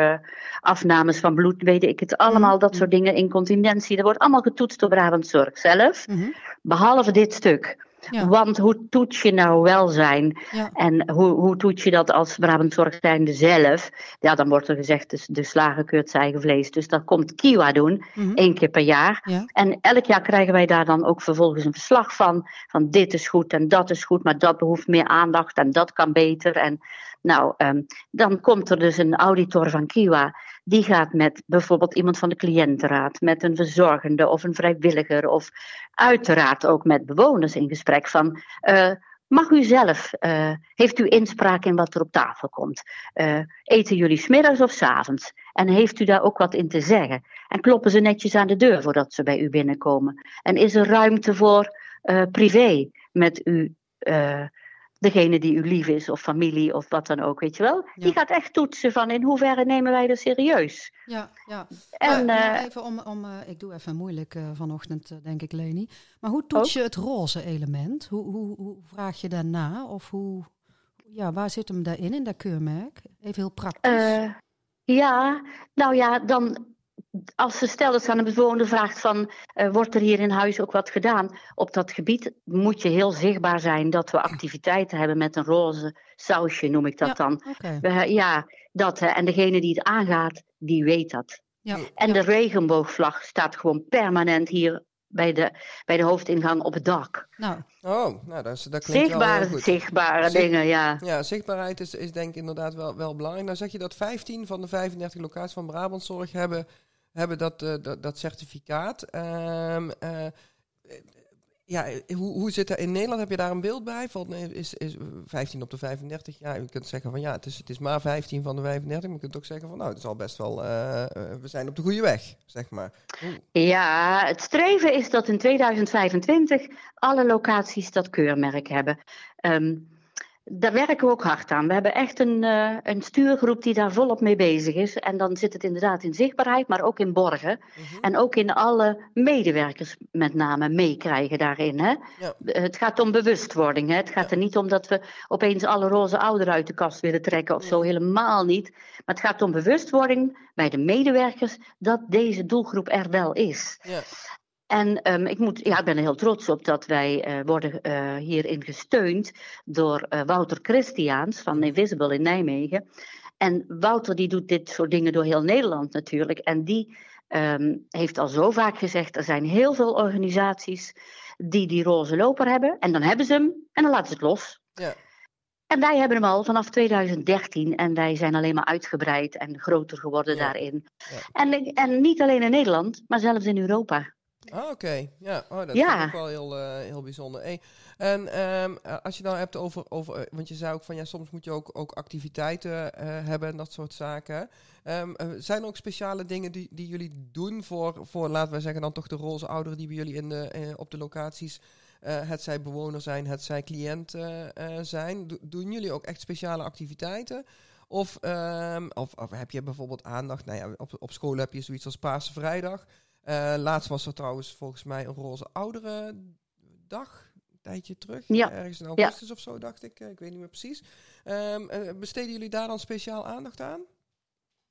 afnames van bloed, weet ik het. Allemaal mm. dat soort dingen. Incontinentie. Dat wordt allemaal getoetst door Brabant Zorg zelf. Mhm. Mm -hmm. Behalve dit stuk. Ja. Want hoe toets je nou welzijn? Ja. En hoe, hoe toets je dat als Brabantzorg zijnde zelf? Ja, dan wordt er gezegd, dus de slager keurt zijn eigen vlees. Dus dat komt Kiwa doen, mm -hmm. één keer per jaar. Ja. En elk jaar krijgen wij daar dan ook vervolgens een verslag van. Van dit is goed en dat is goed, maar dat behoeft meer aandacht en dat kan beter. En nou, um, dan komt er dus een auditor van Kiwa. Die gaat met bijvoorbeeld iemand van de cliëntenraad, met een verzorgende of een vrijwilliger, of uiteraard ook met bewoners in gesprek van. Uh, Mag u zelf, uh, heeft u inspraak in wat er op tafel komt? Uh, eten jullie smiddags of s avonds? En heeft u daar ook wat in te zeggen? En kloppen ze netjes aan de deur voordat ze bij u binnenkomen? En is er ruimte voor privé met u, degene die u lief is, of familie of wat dan ook, weet je wel? Ja. Die gaat echt toetsen van in hoeverre nemen wij dat serieus? Ja, ja. En, maar, maar even om, om ik doe even moeilijk vanochtend, denk ik, Leni. Maar hoe toets je het roze element? Hoe, hoe, hoe vraag je daarna? Of hoe, ja, waar zit hem daarin, in dat keurmerk? Even heel praktisch. Ja, nou ja, dan als ze stel dat ze aan een bewoner vraagt van uh, wordt er hier in huis ook wat gedaan op dat gebied, moet je heel zichtbaar zijn dat we activiteiten hebben met een roze sausje, noem ik dat ja, dan. Okay. We, ja, dat. En degene die het aangaat, die weet dat. Ja. En de regenboogvlag staat gewoon permanent hier bij de, bij de hoofdingang op het dak. Nou. Oh, nou, dat, dat klinkt Zichtbare, wel goed. Zichtbare dingen, ja. Ja, zichtbaarheid is, is denk ik inderdaad wel, wel belangrijk. Nou zeg je dat 15 van de 35 locaties van Brabantzorg hebben, hebben dat, uh, dat, dat, certificaat. Um, uh, ja, hoe, hoe zit dat in Nederland? Heb je daar een beeld bij? Van, is, is 15 op de 35? Ja, je kunt zeggen van ja, het is, het is maar 15 van de 35. Maar je kunt ook zeggen van nou, het is al best wel, uh, we zijn op de goede weg, zeg maar. Ja, het streven is dat in 2025 alle locaties dat keurmerk hebben. Um, daar werken we ook hard aan. We hebben echt een, uh, een stuurgroep die daar volop mee bezig is. En dan zit het inderdaad in zichtbaarheid, maar ook in borgen. Mhm. En ook in alle medewerkers met name meekrijgen daarin. Hè? Ja. Het gaat om bewustwording. Hè? Het gaat er niet om dat we opeens alle roze ouderen uit de kast willen trekken of zo. Helemaal niet. Maar het gaat om bewustwording bij de medewerkers dat deze doelgroep er wel is. En um, ik, moet, ja, ik ben er heel trots op dat wij uh, worden uh, hierin gesteund door uh, Wouter Christiaans van Invisible in Nijmegen. En Wouter die doet dit soort dingen door heel Nederland natuurlijk. En die um, heeft al zo vaak gezegd, er zijn heel veel organisaties die die roze loper hebben. En dan hebben ze hem en dan laten ze het los. Ja. En wij hebben hem al vanaf 2013 en wij zijn alleen maar uitgebreid en groter geworden ja. daarin. Ja. En, en niet alleen in Nederland, maar zelfs in Europa. Ah, oké. Ja, oh, dat ja. vind ik wel heel, uh, heel bijzonder. Hey, en um, als je dan hebt over, over, eh, want je zei ook van ja, soms moet je ook, ook activiteiten uh, hebben en dat soort zaken. Um, zijn er ook speciale dingen die, die jullie doen voor, voor, laten we zeggen, dan toch de roze ouderen die bij jullie in de, op de locaties, het zij bewoner zijn, het zij cliënt zijn? Do doen jullie ook echt speciale activiteiten? Of, um, of, of, heb je bijvoorbeeld aandacht, nou ja, op, op school heb je zoiets als Paarse Vrijdag. Uh, laatst was er trouwens volgens mij een roze oudere dag, een tijdje terug. Ja. Ergens in augustus ja. of zo, dacht ik. Ik weet niet meer precies. Um, uh, besteden jullie daar dan speciaal aandacht aan?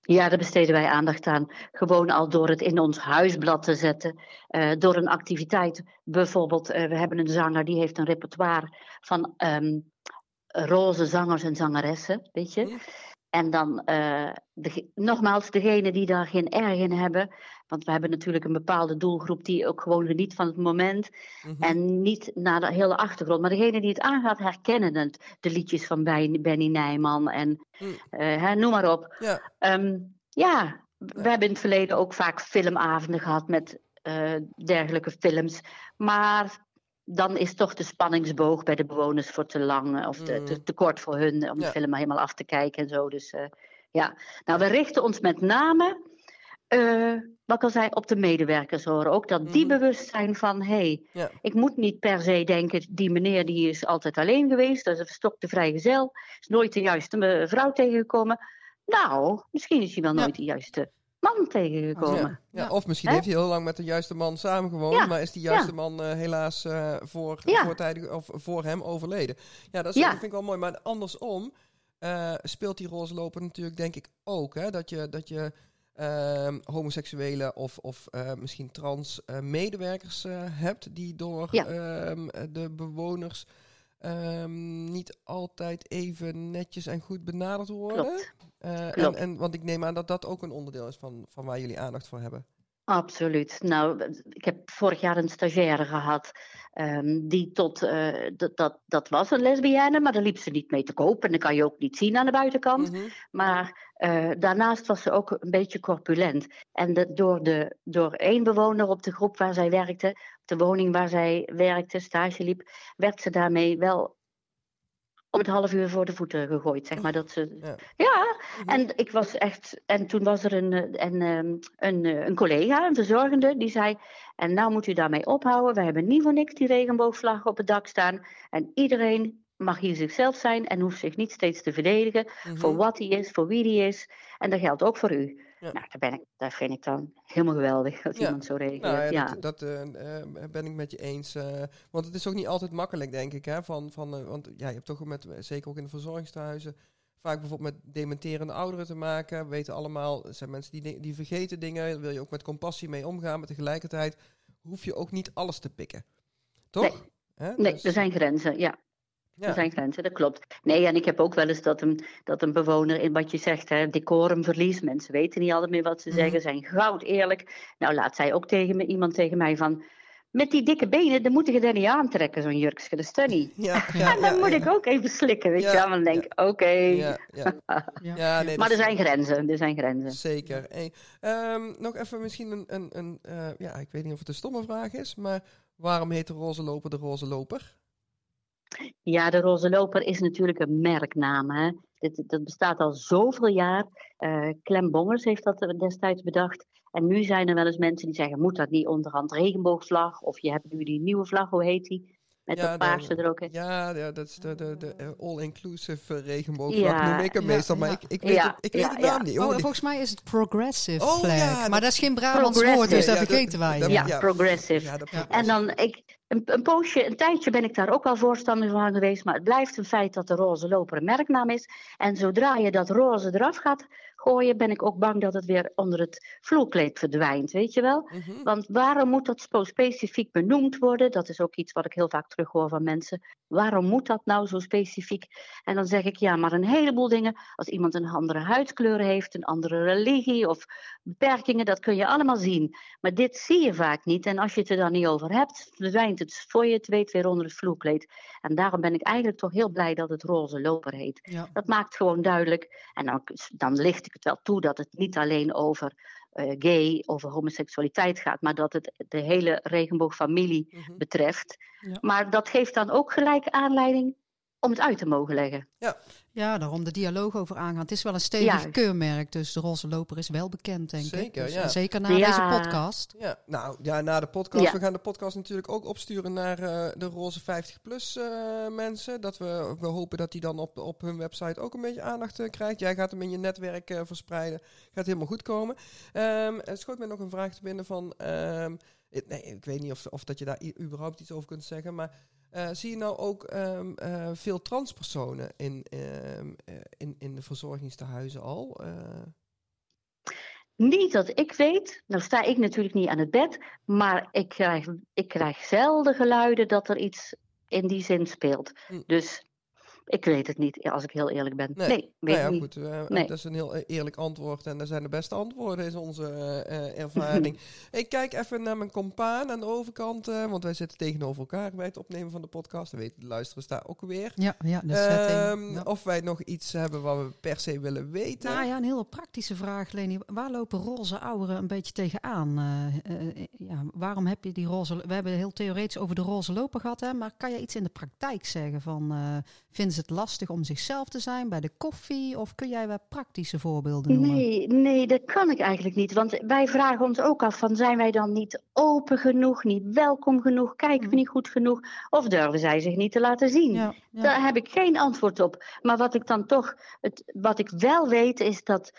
Ja, daar besteden wij aandacht aan. Gewoon al door het in ons huisblad te zetten. Uh, door een activiteit. Bijvoorbeeld, we hebben een zanger die heeft een repertoire van um, roze zangers en zangeressen, weet je. Mm. En dan, uh, de, nogmaals, degene die daar geen erg in hebben. Want we hebben natuurlijk een bepaalde doelgroep die ook gewoon geniet van het moment. Mm -hmm. En niet naar de hele achtergrond. Maar degene die het aangaat, herkennen het. De liedjes van Benny Nijman en mm. uh, hè, noem maar op. Ja, um, ja we hebben in het verleden ook vaak filmavonden gehad met uh, dergelijke films. Maar dan is toch de spanningsboog bij de bewoners voor te lang of te, te, te kort voor hun om ja. de film helemaal af te kijken en zo. Dus uh, ja, nou we richten ons met name, uh, wat ik al zei, op de medewerkers horen. Ook dat die mm. bewust zijn van, hé, hey, ja. ik moet niet per se denken, die meneer die is altijd alleen geweest, dat is een verstokte vrijgezel, is nooit de juiste vrouw tegengekomen. Nou, misschien is hij wel nooit de juiste man tegengekomen. Ja, ja. Of misschien He? heeft hij heel lang met de juiste man samengewoond, ja. maar is die juiste man uh, helaas uh, voor, voortijdig, of voor hem overleden. Ja, dat, is, dat vind ik wel mooi. Maar andersom uh, speelt die roze loper natuurlijk denk ik ook. Hè, dat je, dat je ehm, homoseksuele of, of misschien trans medewerkers hebt die door ehm, de bewoners um, niet altijd even netjes en goed benaderd worden. Klopt. Uh, en, en, want ik neem aan dat dat ook een onderdeel is van, van waar jullie aandacht voor hebben. Absoluut. Nou, ik heb vorig jaar een stagiaire gehad. Um, die tot. Uh, dat, dat, was een lesbienne, maar daar liep ze niet mee te koop. En dat kan je ook niet zien aan de buitenkant. Mm -hmm. Maar uh, daarnaast was ze ook een beetje corpulent. En de, door, de, door één bewoner op de groep waar zij werkte, op de woning waar zij werkte, stage liep, werd ze daarmee wel om het half uur voor de voeten gegooid, zeg maar. Dat ze, ja. ja, en ik was echt... En toen was er een, een, een, een, een collega, een verzorgende, die zei... En nou moet u daarmee ophouden. We hebben niet voor niks die regenboogvlag op het dak staan. En iedereen mag hier zichzelf zijn en hoeft zich niet steeds te verdedigen... Mm -hmm. voor wat hij is, voor wie hij is. En dat geldt ook voor u. Ja. Nou, daar, ben ik, daar vind ik dan helemaal geweldig dat ja. iemand zo reageert. Nou, ja, Dat, dat uh, ben ik met je eens. Uh, want het is ook niet altijd makkelijk, denk ik. Hè? Van, van, uh, want ja, je hebt toch met, zeker ook in de verzorgingstehuizen, vaak bijvoorbeeld met dementerende ouderen te maken. We weten allemaal, er zijn mensen die, die vergeten dingen. wil je ook met compassie mee omgaan. Maar tegelijkertijd hoef je ook niet alles te pikken. Toch? Nee, nee dus, er zijn grenzen, ja. Er zijn grenzen, dat klopt. Nee, en ik heb ook wel eens dat een, dat een bewoner in wat je zegt, hè, decorum verliest. Mensen weten niet altijd meer wat ze Mhm. zeggen, zijn goud eerlijk. Nou, laat zij ook tegen me, iemand tegen mij van. Met die dikke benen, dan moet je er niet aantrekken, zo'n jurkje. Dat is niet. Ja, <laughs> ja, en dan ja, moet ja. ik ook even slikken, weet Ja, je wel. Dan denk ik, oké. Ja, ja. <laughs> Ja. ja nee, Maar er zijn grenzen, er zijn grenzen. Zeker. Hey, ehm, nog even misschien een, een, een eh, ja, ik weet niet of het een stomme vraag is, maar waarom heet de roze loper de roze loper? Ja, de Roze Loper is natuurlijk een merknaam. Hè? Dit, dat bestaat al zoveel jaar. Eh Clem Bongers heeft dat destijds bedacht. En nu zijn er wel eens mensen die zeggen: moet dat niet onderhand regenboogvlag? Of je hebt nu die nieuwe vlag, hoe heet die? Met Ja, dat paarse de- er ook in. Ja, ja, dat is de, de, de eh, all-inclusive eh, regenboogvlag Ja, noem ik hem ja, meestal, maar ja. ik, ik weet, Ja, het, ik weet ja, de naam ja. niet. Oh, Oh, volgens mij is het progressive Oh, flag. ja, maar dat- dat is geen Brabants woord, dus dat Ja, dat- vergeten wij. dat- Ja, ja. progressive. En dan, ik, een, een poosje, een tijdje ben ik daar ook wel voorstander van geweest. Maar het blijft een feit dat de roze loper een merknaam is. En zodra je dat roze eraf gaat gooien, ben ik ook bang dat het weer onder het vloerkleed verdwijnt. Weet je wel? Mhm. Want waarom moet dat zo specifiek benoemd worden? Dat is ook iets wat ik heel vaak terughoor van mensen. Waarom moet dat nou zo specifiek? En dan zeg ik ja, maar een heleboel dingen. Als iemand een andere huidskleur heeft, een andere religie of beperkingen, dat kun je allemaal zien. Maar dit zie je vaak niet. En als je het er dan niet over hebt, verdwijnt het voor je het weet weer onder het vloerkleed. En daarom ben ik eigenlijk toch heel blij dat het roze loper heet. Ja. Dat maakt gewoon duidelijk. En dan, dan licht ik het wel toe dat het niet alleen over eh, gay, over homoseksualiteit gaat, maar dat het de hele regenboogfamilie Mhm. betreft. Ja. Maar dat geeft dan ook gelijk aanleiding om het uit te mogen leggen. ja, daarom de dialoog over aangaan. Het is wel een stevig keurmerk, dus de roze loper is wel bekend, denk ik. Zeker, Dus, ja. en zeker na Ja. deze podcast. Ja, nou ja, na de podcast. Ja. We gaan de podcast natuurlijk ook opsturen naar eh, de roze 50-plus eh, mensen. Dat we, we hopen dat die dan op, op hun website ook een beetje aandacht eh, krijgt. Jij gaat hem in je netwerk eh, verspreiden. Gaat helemaal goed komen. Ehm er schoot mij nog een vraag te binnen van... ehm, ik- nee, ik weet niet of, of dat je daar überhaupt iets over kunt zeggen, maar... eh, zie je nou ook ehm, eh, veel transpersonen in, ehm, eh, in, in de verzorgingstehuizen al? Niet dat ik weet, nou sta ik natuurlijk niet aan het bed, maar ik krijg, ik krijg zelden geluiden dat er iets in die zin speelt. Hm. Dus ik weet het niet, als ik heel eerlijk ben. Nee. Nee, weet nou ja, ik niet. goed. eh, Nee. Dat is een heel eerlijk antwoord. En dat zijn de beste antwoorden, is onze eh, eh, <laughs> ervaring. ik kijk even naar mijn compaan aan de overkant. eh, want wij zitten tegenover elkaar bij het opnemen van de podcast. Dan weten de luisteraars daar ook weer. Ja, ja, de setting. Ehm, Ja. Of wij nog iets hebben wat we per se willen weten. Nou ja, een hele praktische vraag, Leni. Waar lopen roze ouderen een beetje tegenaan? Eh, eh, ja, waarom heb je die roze... We hebben heel theoretisch over de roze loper gehad, hè, maar kan je iets in de praktijk zeggen? Van, eh, vinden ze het lastig om zichzelf te zijn bij de koffie? Of kun jij wel praktische voorbeelden noemen? Nee, nee, dat kan ik eigenlijk niet. Want wij vragen ons ook af van zijn wij dan niet open genoeg, niet welkom genoeg, kijken we Mhm. niet goed genoeg of durven zij zich niet te laten zien? Ja, ja. Daar heb ik geen antwoord op. Maar wat ik dan toch, het, wat ik wel weet, is dat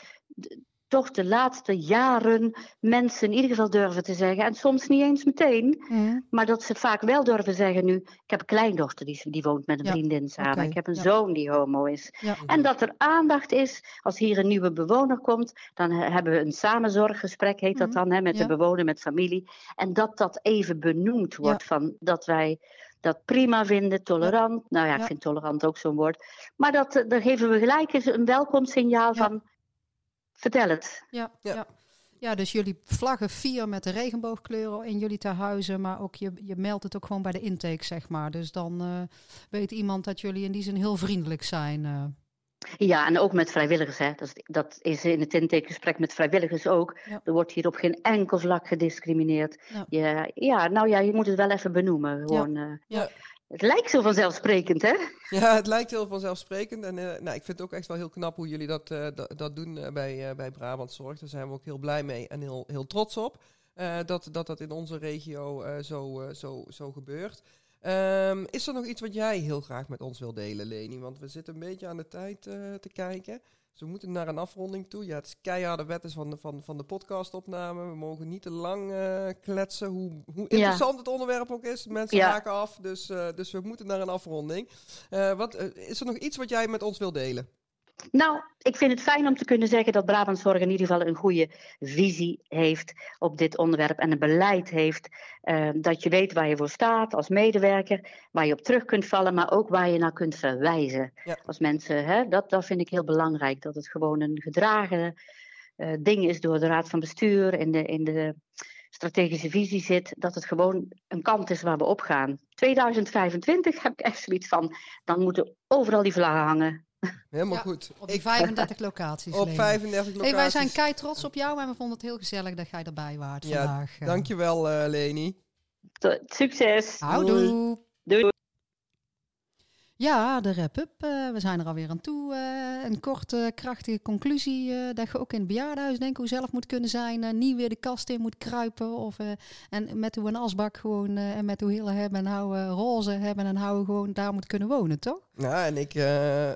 toch de laatste jaren mensen in ieder geval durven te zeggen, en soms niet eens meteen, maar dat ze vaak wel durven zeggen nu, ik heb een kleindochter die, die woont met een Ja, vriendin samen, ik heb een ja. zoon die homo is. En dat er aandacht is, als hier een nieuwe bewoner komt, dan he- hebben we een samenzorggesprek, heet dat Mhm, dan, hè, met de bewoner, met familie. En dat dat even benoemd wordt, van dat wij dat prima vinden, tolerant. Nou ja, ik Ja. vind tolerant ook zo'n woord. Maar dat, eh, dan geven we gelijk eens een welkomstsignaal Ja. van, vertel het. Ja, Ja. ja. ja. dus jullie vlaggen vier met de regenboogkleuren in jullie tehuizen, maar ook je, je meldt het ook gewoon bij de intake, zeg maar. Dus dan eh, weet iemand dat jullie in die zin heel vriendelijk zijn. eh. Ja, en ook met vrijwilligers. Hè. Dat, is, dat is in het intakegesprek met vrijwilligers ook. Ja. Er wordt hier op geen enkel vlak gediscrimineerd. Ja. Ja, ja, nou ja, je moet het wel even benoemen. Gewoon, eh, Ja. Het lijkt zo vanzelfsprekend, hè? Ja, het lijkt heel vanzelfsprekend. En eh, nou, ik vind het ook echt wel heel knap hoe jullie dat, eh, dat, doen eh, bij, bij Brabant Zorg. Daar zijn we ook heel blij mee en heel, heel trots op. dat, dat dat in onze regio zo, zo, zo gebeurt. Ehm, is er nog iets wat jij heel graag met ons wil delen, Leni? Want we zitten een beetje aan de tijd te kijken. Dus we moeten naar een afronding toe. Ja, het is keiharde wet is van de, van, van de podcastopname. We mogen niet te lang eh, kletsen. Hoe, hoe interessant het onderwerp ook is. Mensen Ja. haken af. Dus, eh, dus we moeten naar een afronding. Eh, wat, is er nog iets wat jij met ons wil delen? Nou, ik vind het fijn om te kunnen zeggen dat Brabant Zorg in ieder geval een goede visie heeft op dit onderwerp en een beleid heeft. Uh, dat je weet waar je voor staat als medewerker, waar je op terug kunt vallen, maar ook waar je naar kunt verwijzen. Ja. Als mensen, hè, dat, dat vind ik heel belangrijk, dat het gewoon een gedragen uh, ding is door de Raad van Bestuur in de, in de strategische visie zit, dat het gewoon een kant is waar we op gaan. 2025 heb ik echt zoiets van, dan moeten overal die vlaggen hangen. Helemaal goed. Op die 35 locaties. Op 35 locaties. Hey, wij zijn kei trots op jou en we vonden het heel gezellig dat jij erbij waart ja, vandaag. Dankjewel, uh, Leni. Succes. Houdoe. Doei. Ja, de wrap-up. Uh, we zijn er alweer aan toe. Uh, een korte, krachtige conclusie. Uh, dat je ook in het bejaardenhuis denk hoe zelf moet kunnen zijn. niet weer de kast in moet kruipen. Of, en met hoe een asbak gewoon en met hoe heel hebben en houden roze hebben en houden gewoon daar moet kunnen wonen, toch? Ja, en ik, ja,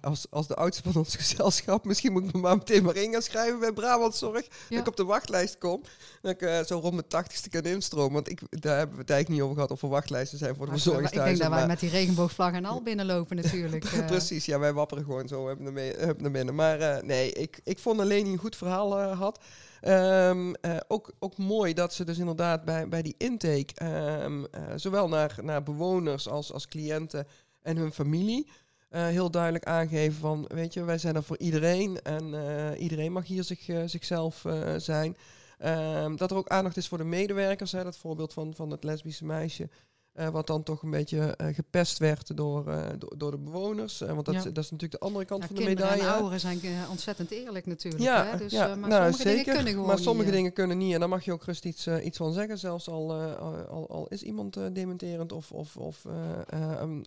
als, als de oudste van ons <laughs> gezelschap, misschien moet ik me maar meteen maar in gaan schrijven bij Brabant Zorg. Dat ik op de wachtlijst kom. Dat ik zo rond mijn tachtigste kan instromen. Want ik, daar hebben we het eigenlijk niet over gehad of er wachtlijsten zijn voor de verzorgingshuizen. Ik denk dat wij met die regenboogvlag en al binnenlopen natuurlijk. Uh. <laughs> Precies, ja, wij wapperen gewoon zo hebben naar binnen. Maar uh, nee, ik, ik vond alleen een goed verhaal had. Um, ook, ook mooi dat ze dus inderdaad bij, bij die intake, um, zowel naar, naar bewoners als, als cliënten en hun familie, heel duidelijk aangeven van, weet je, wij zijn er voor iedereen en iedereen mag hier zich, zichzelf zijn. Um, dat er ook aandacht is voor de medewerkers, hè, dat voorbeeld van, van het lesbische meisje. Uh, wat dan toch een beetje uh, gepest werd door, uh, door, door, de bewoners. want dat, ja. dat, is natuurlijk de andere kant ja, van de medaille. En ouderen zijn ontzettend eerlijk natuurlijk. Ja, hè? Dus, ja. maar nou, sommige zeker, dingen kunnen gewoon Maar sommige dingen kunnen niet. En daar mag je ook rust iets, iets van zeggen. Zelfs al, al, al, is iemand dementerend of, of, of um,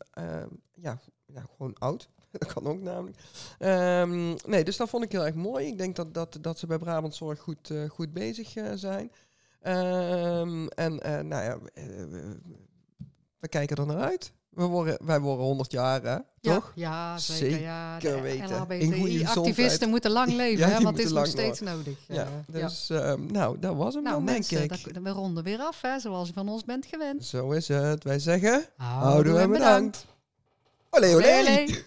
ja, ja, gewoon oud. <laughs> dat kan ook namelijk. Um, nee, dus dat vond ik heel erg mooi. Ik denk dat, dat, dat ze bij Brabant Zorg goed, goed bezig zijn. Um, en nou ja we kijken er naar uit. We worden, wij worden 100 jaar, hè? Toch? Ja, zeker. Ja, zeker weten. LHBTI-activisten moeten lang <laughs> leven, hè, want het is nog steeds nodig. Ja, dus ja. Uh, nou, dat was hem nou, dan, mensen, denk ik. Dat, we ronden weer af, hè, zoals je van ons bent gewend. Zo is het. Wij zeggen, houden we bedankt. bedankt. Olé, olé. olé, olé.